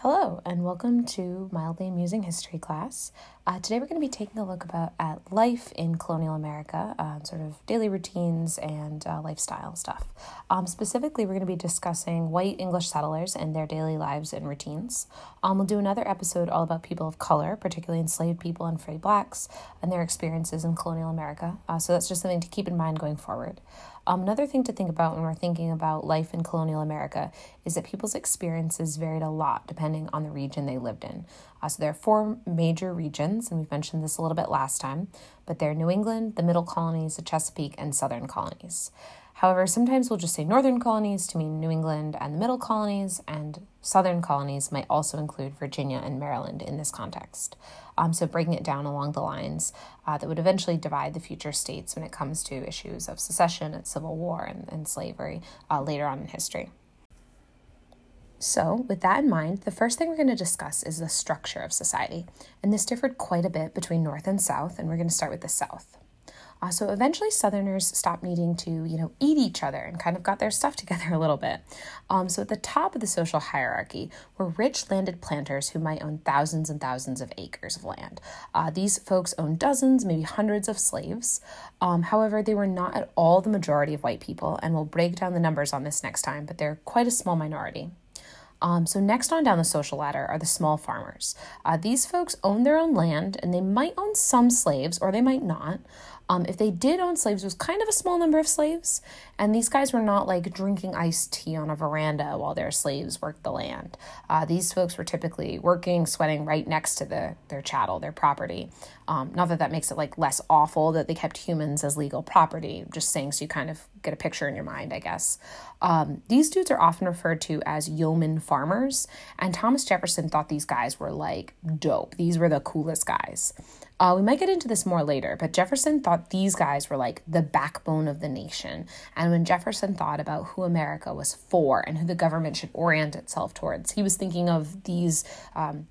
Hello, and welcome to Mildly Amusing History class. Uh, today we're going to be taking a look about at life in colonial America, uh, sort of daily routines and uh, lifestyle stuff. Um, specifically, we're going to be discussing white English settlers and their daily lives and routines. Um, we'll do another episode all about people of color, particularly enslaved people and free blacks, and their experiences in colonial America. Uh, so that's just something to keep in mind going forward. Um, another thing to think about when we're thinking about life in colonial America is that people's experiences varied a lot depending on the region they lived in. Uh, so there are four major regions, and we've mentioned this a little bit last time, but they're New England, the Middle Colonies, the Chesapeake, and Southern Colonies. However, sometimes we'll just say northern colonies to mean New England and the middle colonies, and southern colonies might also include Virginia and Maryland in this context. Um, so, breaking it down along the lines uh, that would eventually divide the future states when it comes to issues of secession and civil war and, and slavery uh, later on in history. So, with that in mind, the first thing we're going to discuss is the structure of society. And this differed quite a bit between North and South, and we're going to start with the South. Uh, so eventually, Southerners stopped needing to, you know, eat each other and kind of got their stuff together a little bit. Um, so at the top of the social hierarchy were rich landed planters who might own thousands and thousands of acres of land. Uh, these folks owned dozens, maybe hundreds of slaves. Um, however, they were not at all the majority of white people, and we'll break down the numbers on this next time, but they're quite a small minority. Um, so, next on down the social ladder are the small farmers. Uh, these folks own their own land and they might own some slaves or they might not. Um, if they did own slaves, it was kind of a small number of slaves, and these guys were not like drinking iced tea on a veranda while their slaves worked the land. Uh, these folks were typically working, sweating right next to the, their chattel, their property. Um, not that that makes it like less awful that they kept humans as legal property, just saying so you kind of get a picture in your mind, I guess. Um, these dudes are often referred to as yeoman farmers, and Thomas Jefferson thought these guys were like dope. These were the coolest guys. Uh, we might get into this more later, but Jefferson thought these guys were like the backbone of the nation. And when Jefferson thought about who America was for and who the government should orient itself towards, he was thinking of these um,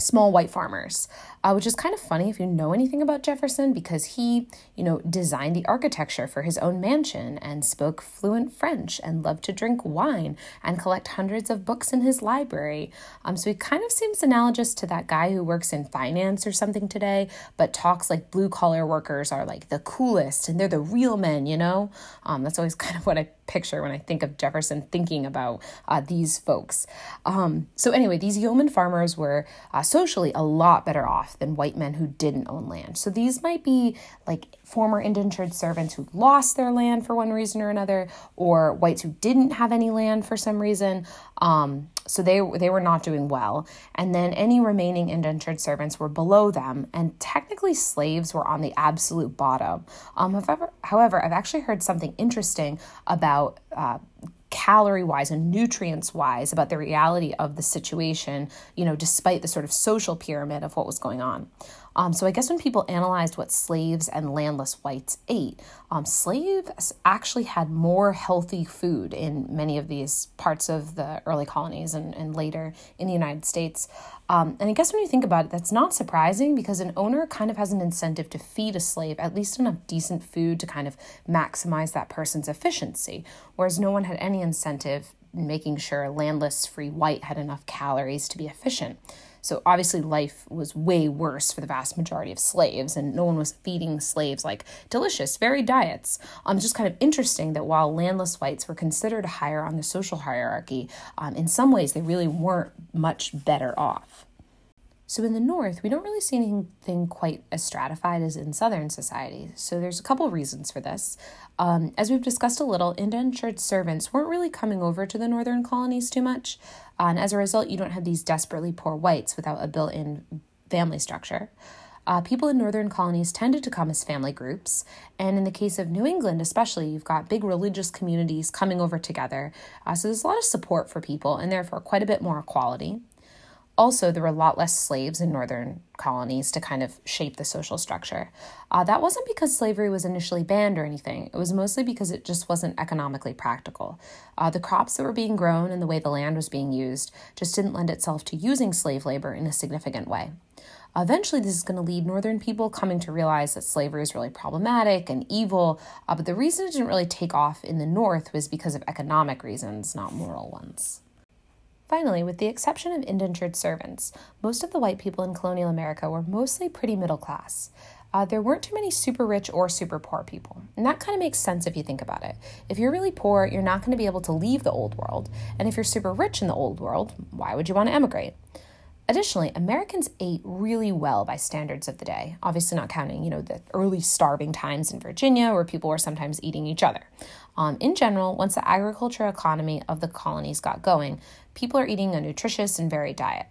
small white farmers, uh, which is kind of funny if you know anything about Jefferson because he, you know, designed the architecture for his own mansion and spoke fluent French and loved to drink wine and collect hundreds of books in his library. Um, so he kind of seems analogous to that guy who works in finance or something today, but talks like blue collar workers are like the coolest and they're the real men, you know? Um, that's always kind of what I picture when I think of Jefferson thinking about uh, these folks. Um, so, anyway, these yeoman farmers were uh, socially a lot better off than white men who didn't own land. So, these might be like former indentured servants who lost their land for one reason or another, or whites who didn't have any land for some reason. Um, so they they were not doing well, and then any remaining indentured servants were below them, and technically slaves were on the absolute bottom. Um, however, however, I've actually heard something interesting about. Uh, calorie wise and nutrients wise about the reality of the situation, you know, despite the sort of social pyramid of what was going on. Um, so I guess when people analyzed what slaves and landless whites ate, um, slaves actually had more healthy food in many of these parts of the early colonies and, and later in the United States. Um, and I guess when you think about it, that's not surprising because an owner kind of has an incentive to feed a slave at least enough decent food to kind of maximize that person's efficiency, whereas no one had any incentive making sure a landless free white had enough calories to be efficient. So obviously, life was way worse for the vast majority of slaves, and no one was feeding slaves like delicious, varied diets. Um, it's just kind of interesting that while landless whites were considered higher on the social hierarchy, um, in some ways they really weren't much better off. So in the North, we don't really see anything quite as stratified as in Southern society. So there's a couple reasons for this. Um, as we've discussed a little, indentured servants weren't really coming over to the Northern colonies too much. Uh, and as a result, you don't have these desperately poor whites without a built in family structure. Uh, people in northern colonies tended to come as family groups, and in the case of New England, especially, you've got big religious communities coming over together. Uh, so there's a lot of support for people, and therefore quite a bit more equality. Also, there were a lot less slaves in northern colonies to kind of shape the social structure. Uh, that wasn't because slavery was initially banned or anything, it was mostly because it just wasn't economically practical. Uh, the crops that were being grown and the way the land was being used just didn't lend itself to using slave labor in a significant way. Eventually, this is going to lead Northern people coming to realize that slavery is really problematic and evil, uh, but the reason it didn't really take off in the North was because of economic reasons, not moral ones. Finally, with the exception of indentured servants, most of the white people in colonial America were mostly pretty middle class. Uh, there weren't too many super rich or super poor people. And that kind of makes sense if you think about it. If you're really poor, you're not going to be able to leave the old world. And if you're super rich in the old world, why would you want to emigrate? Additionally, Americans ate really well by standards of the day, obviously not counting, you know, the early starving times in Virginia where people were sometimes eating each other. Um, in general, once the agriculture economy of the colonies got going, people are eating a nutritious and varied diet.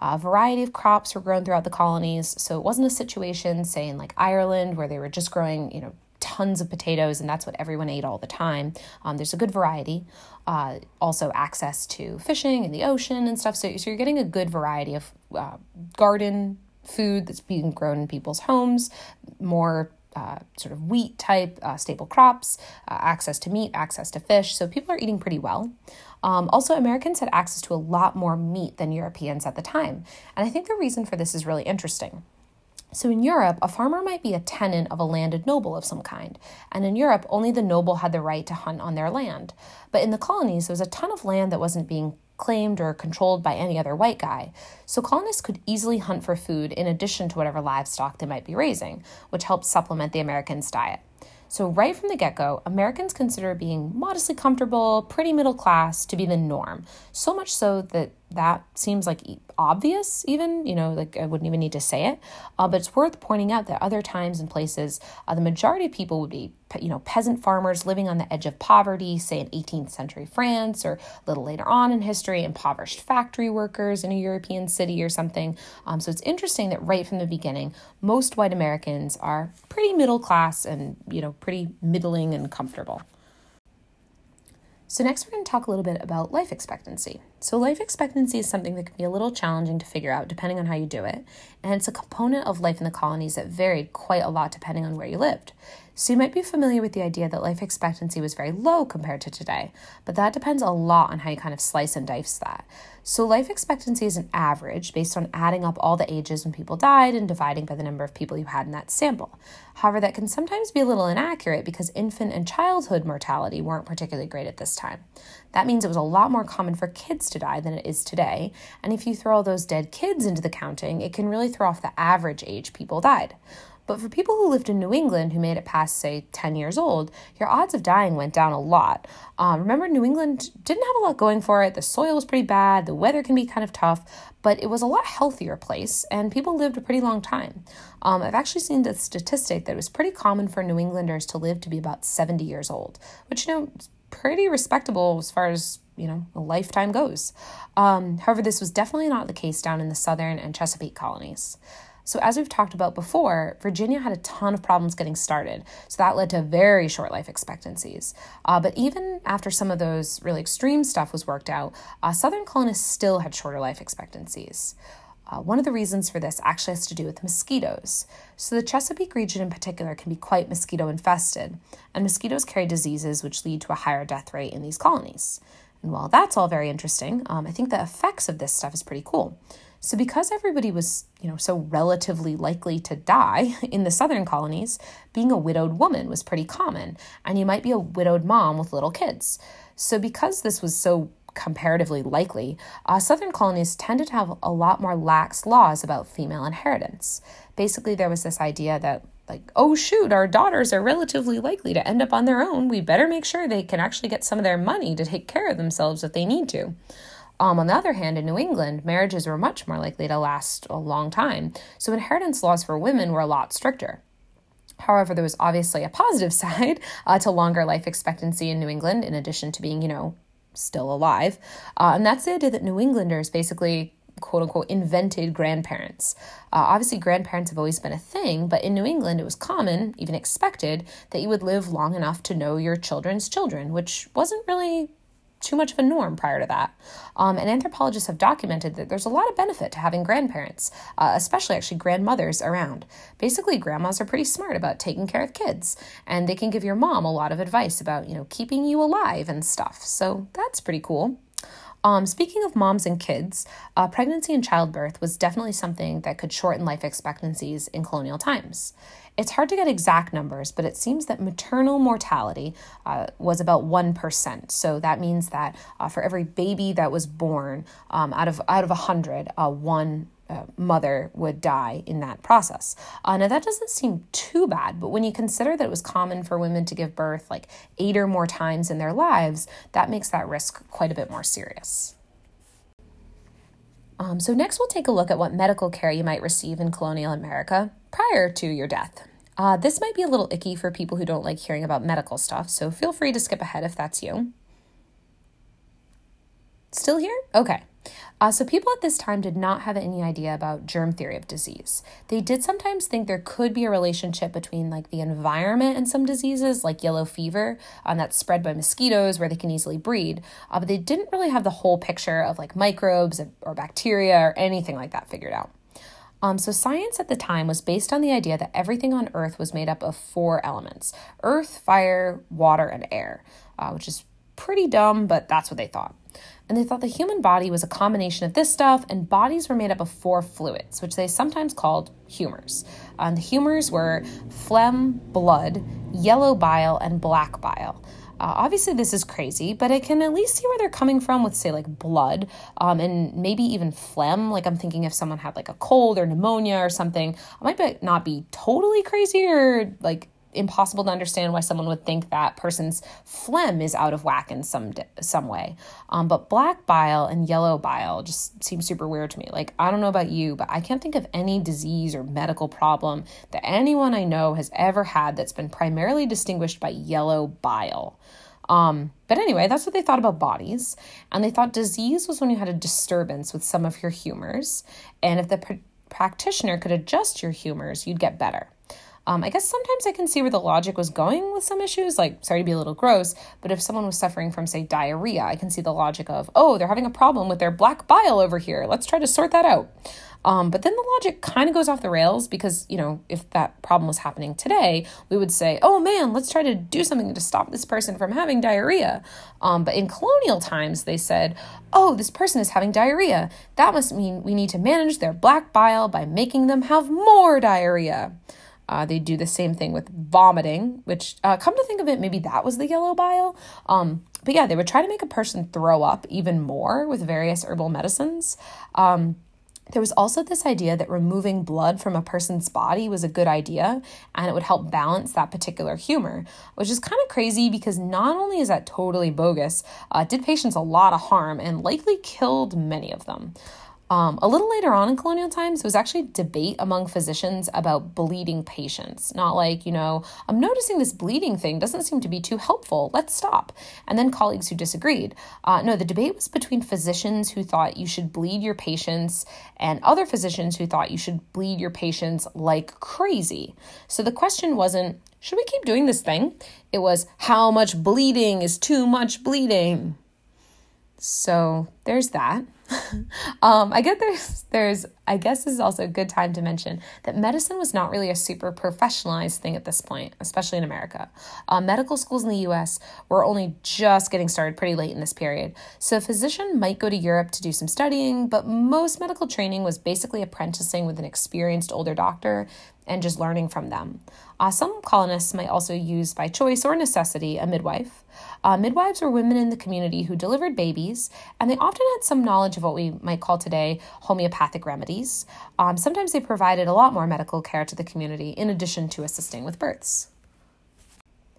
A variety of crops were grown throughout the colonies, so it wasn't a situation, say, in like Ireland, where they were just growing, you know, tons of potatoes and that's what everyone ate all the time. Um, there's a good variety. Uh, also, access to fishing in the ocean and stuff. So, so you're getting a good variety of uh, garden food that's being grown in people's homes, more uh, sort of wheat type uh, staple crops, uh, access to meat, access to fish. So people are eating pretty well. Um, also, Americans had access to a lot more meat than Europeans at the time. And I think the reason for this is really interesting. So, in Europe, a farmer might be a tenant of a landed noble of some kind, and in Europe, only the noble had the right to hunt on their land. But in the colonies, there was a ton of land that wasn't being claimed or controlled by any other white guy, so colonists could easily hunt for food in addition to whatever livestock they might be raising, which helped supplement the Americans' diet. So, right from the get go, Americans consider being modestly comfortable, pretty middle class to be the norm. So much so that that seems like obvious, even, you know, like I wouldn't even need to say it. Uh, but it's worth pointing out that other times and places, uh, the majority of people would be, you know, peasant farmers living on the edge of poverty, say in 18th century France, or a little later on in history, impoverished factory workers in a European city or something. Um, so it's interesting that right from the beginning, most white Americans are pretty middle class and, you know, pretty middling and comfortable. So, next, we're going to talk a little bit about life expectancy. So, life expectancy is something that can be a little challenging to figure out depending on how you do it, and it's a component of life in the colonies that varied quite a lot depending on where you lived. So, you might be familiar with the idea that life expectancy was very low compared to today, but that depends a lot on how you kind of slice and dice that. So, life expectancy is an average based on adding up all the ages when people died and dividing by the number of people you had in that sample. However, that can sometimes be a little inaccurate because infant and childhood mortality weren't particularly great at this time. That means it was a lot more common for kids to die than it is today, and if you throw all those dead kids into the counting, it can really throw off the average age people died. But for people who lived in New England who made it past, say, 10 years old, your odds of dying went down a lot. Um, remember, New England didn't have a lot going for it. The soil was pretty bad, the weather can be kind of tough, but it was a lot healthier place, and people lived a pretty long time. Um, I've actually seen the statistic that it was pretty common for New Englanders to live to be about 70 years old, which, you know, pretty respectable as far as you know, a lifetime goes. Um, however, this was definitely not the case down in the southern and Chesapeake colonies. So, as we've talked about before, Virginia had a ton of problems getting started. So, that led to very short life expectancies. Uh, but even after some of those really extreme stuff was worked out, uh, Southern colonists still had shorter life expectancies. Uh, one of the reasons for this actually has to do with mosquitoes. So, the Chesapeake region in particular can be quite mosquito infested, and mosquitoes carry diseases which lead to a higher death rate in these colonies. And while that's all very interesting, um, I think the effects of this stuff is pretty cool. So because everybody was, you know, so relatively likely to die in the southern colonies, being a widowed woman was pretty common, and you might be a widowed mom with little kids. So because this was so comparatively likely, uh, southern colonies tended to have a lot more lax laws about female inheritance. Basically, there was this idea that like, oh shoot, our daughters are relatively likely to end up on their own. We better make sure they can actually get some of their money to take care of themselves if they need to. Um, on the other hand, in New England, marriages were much more likely to last a long time, so inheritance laws for women were a lot stricter. However, there was obviously a positive side uh, to longer life expectancy in New England, in addition to being, you know, still alive. Uh, and that's the idea that New Englanders basically, quote unquote, invented grandparents. Uh, obviously, grandparents have always been a thing, but in New England, it was common, even expected, that you would live long enough to know your children's children, which wasn't really too much of a norm prior to that. Um, and anthropologists have documented that there's a lot of benefit to having grandparents, uh, especially actually grandmothers around. Basically, grandmas are pretty smart about taking care of kids, and they can give your mom a lot of advice about, you know, keeping you alive and stuff. So that's pretty cool. Um, speaking of moms and kids, uh, pregnancy and childbirth was definitely something that could shorten life expectancies in colonial times. It's hard to get exact numbers, but it seems that maternal mortality uh, was about 1%. So that means that uh, for every baby that was born, um, out of out of 100, uh, one uh, mother would die in that process. Uh, now, that doesn't seem too bad, but when you consider that it was common for women to give birth like eight or more times in their lives, that makes that risk quite a bit more serious. Um, so, next, we'll take a look at what medical care you might receive in colonial America prior to your death. Uh, this might be a little icky for people who don't like hearing about medical stuff, so feel free to skip ahead if that's you. Still here? Okay. Uh, so, people at this time did not have any idea about germ theory of disease. They did sometimes think there could be a relationship between like the environment and some diseases, like yellow fever, um, that's spread by mosquitoes where they can easily breed. Uh, but they didn't really have the whole picture of like microbes or bacteria or anything like that figured out. Um, so, science at the time was based on the idea that everything on Earth was made up of four elements earth, fire, water, and air, uh, which is pretty dumb, but that's what they thought. And they thought the human body was a combination of this stuff, and bodies were made up of four fluids, which they sometimes called humors. And the humors were phlegm, blood, yellow bile, and black bile. Uh, obviously, this is crazy, but I can at least see where they're coming from with, say, like blood um, and maybe even phlegm. Like, I'm thinking if someone had like a cold or pneumonia or something, I might be, not be totally crazy or like impossible to understand why someone would think that person's phlegm is out of whack in some some way. Um, but black bile and yellow bile just seem super weird to me. Like I don't know about you, but I can't think of any disease or medical problem that anyone I know has ever had that's been primarily distinguished by yellow bile. Um, but anyway, that's what they thought about bodies. And they thought disease was when you had a disturbance with some of your humors. And if the pr- practitioner could adjust your humors, you'd get better. Um, I guess sometimes I can see where the logic was going with some issues, like, sorry to be a little gross, but if someone was suffering from, say, diarrhea, I can see the logic of, oh, they're having a problem with their black bile over here. Let's try to sort that out. Um, but then the logic kind of goes off the rails because, you know, if that problem was happening today, we would say, oh man, let's try to do something to stop this person from having diarrhea. Um, but in colonial times, they said, oh, this person is having diarrhea. That must mean we need to manage their black bile by making them have more diarrhea. Uh, they do the same thing with vomiting, which, uh, come to think of it, maybe that was the yellow bile. Um, but yeah, they would try to make a person throw up even more with various herbal medicines. Um, there was also this idea that removing blood from a person's body was a good idea and it would help balance that particular humor, which is kind of crazy because not only is that totally bogus, uh, did patients a lot of harm and likely killed many of them. Um, a little later on in colonial times, was actually debate among physicians about bleeding patients. Not like, you know, I'm noticing this bleeding thing doesn't seem to be too helpful. Let's stop. And then colleagues who disagreed. Uh, no, the debate was between physicians who thought you should bleed your patients and other physicians who thought you should bleed your patients like crazy. So the question wasn't, should we keep doing this thing? It was, how much bleeding is too much bleeding? So there's that. um, I get there's there's I guess this is also a good time to mention that medicine was not really a super professionalized thing at this point, especially in America. Uh, medical schools in the U.S. were only just getting started pretty late in this period, so a physician might go to Europe to do some studying, but most medical training was basically apprenticing with an experienced older doctor and just learning from them. Uh, some colonists might also use by choice or necessity a midwife. Uh, midwives were women in the community who delivered babies, and they often had some knowledge of what we might call today homeopathic remedies. Um, sometimes they provided a lot more medical care to the community in addition to assisting with births.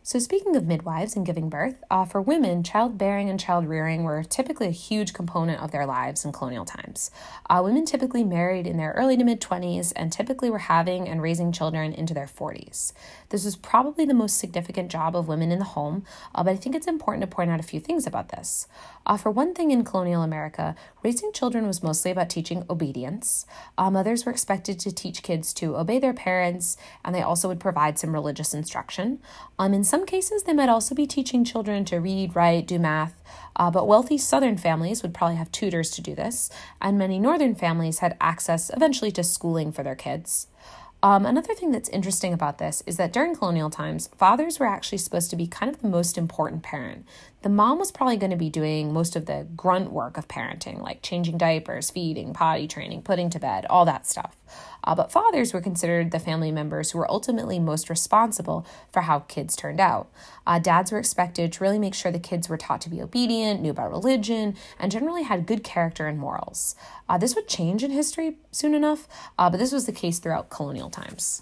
So, speaking of midwives and giving birth, uh, for women, childbearing and child rearing were typically a huge component of their lives in colonial times. Uh, women typically married in their early to mid 20s and typically were having and raising children into their 40s. This was probably the most significant job of women in the home, uh, but I think it's important to point out a few things about this. Uh, for one thing, in colonial America, raising children was mostly about teaching obedience. Uh, mothers were expected to teach kids to obey their parents, and they also would provide some religious instruction. Um, in some cases, they might also be teaching children to read, write, do math, uh, but wealthy Southern families would probably have tutors to do this, and many Northern families had access eventually to schooling for their kids. Um, another thing that's interesting about this is that during colonial times, fathers were actually supposed to be kind of the most important parent. The mom was probably going to be doing most of the grunt work of parenting, like changing diapers, feeding, potty training, putting to bed, all that stuff. Uh, but fathers were considered the family members who were ultimately most responsible for how kids turned out. Uh, dads were expected to really make sure the kids were taught to be obedient, knew about religion, and generally had good character and morals. Uh, this would change in history soon enough, uh, but this was the case throughout colonial times.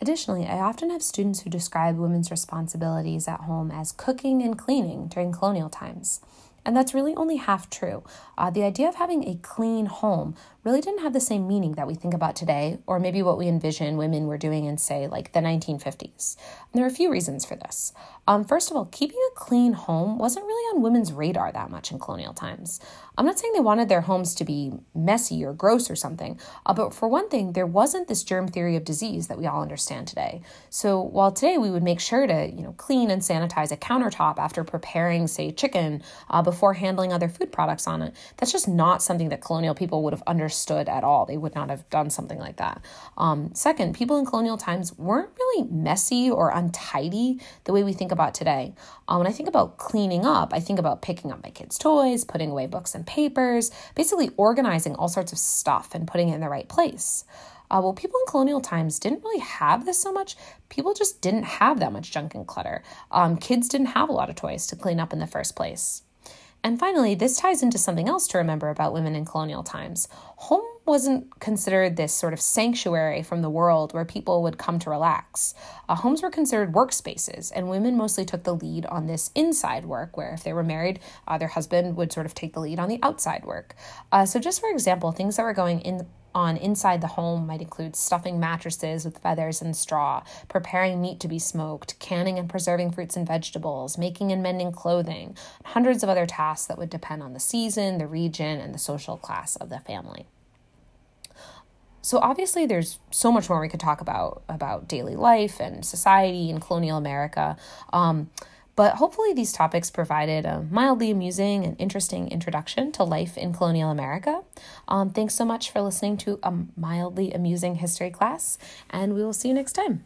Additionally, I often have students who describe women's responsibilities at home as cooking and cleaning during colonial times. And that's really only half true. Uh, the idea of having a clean home really didn't have the same meaning that we think about today, or maybe what we envision women were doing in, say, like the 1950s. And there are a few reasons for this. Um, first of all, keeping a clean home wasn't really on women's radar that much in colonial times. I'm not saying they wanted their homes to be messy or gross or something, uh, but for one thing, there wasn't this germ theory of disease that we all understand today. So while today we would make sure to, you know, clean and sanitize a countertop after preparing, say, chicken uh, before handling other food products on it, that's just not something that colonial people would have understood at all. They would not have done something like that. Um, second, people in colonial times weren't really messy or untidy the way we think about today. Um, when I think about cleaning up, I think about picking up my kids' toys, putting away books and papers, basically organizing all sorts of stuff and putting it in the right place. Uh, well, people in colonial times didn't really have this so much. People just didn't have that much junk and clutter. Um, kids didn't have a lot of toys to clean up in the first place. And finally, this ties into something else to remember about women in colonial times. Home wasn't considered this sort of sanctuary from the world where people would come to relax. Uh, homes were considered workspaces, and women mostly took the lead on this inside work, where if they were married, uh, their husband would sort of take the lead on the outside work. Uh, so, just for example, things that were going in on inside the home might include stuffing mattresses with feathers and straw, preparing meat to be smoked, canning and preserving fruits and vegetables, making and mending clothing, hundreds of other tasks that would depend on the season, the region, and the social class of the family. So obviously there's so much more we could talk about about daily life and society in colonial America. Um, but hopefully, these topics provided a mildly amusing and interesting introduction to life in colonial America. Um, thanks so much for listening to a mildly amusing history class, and we will see you next time.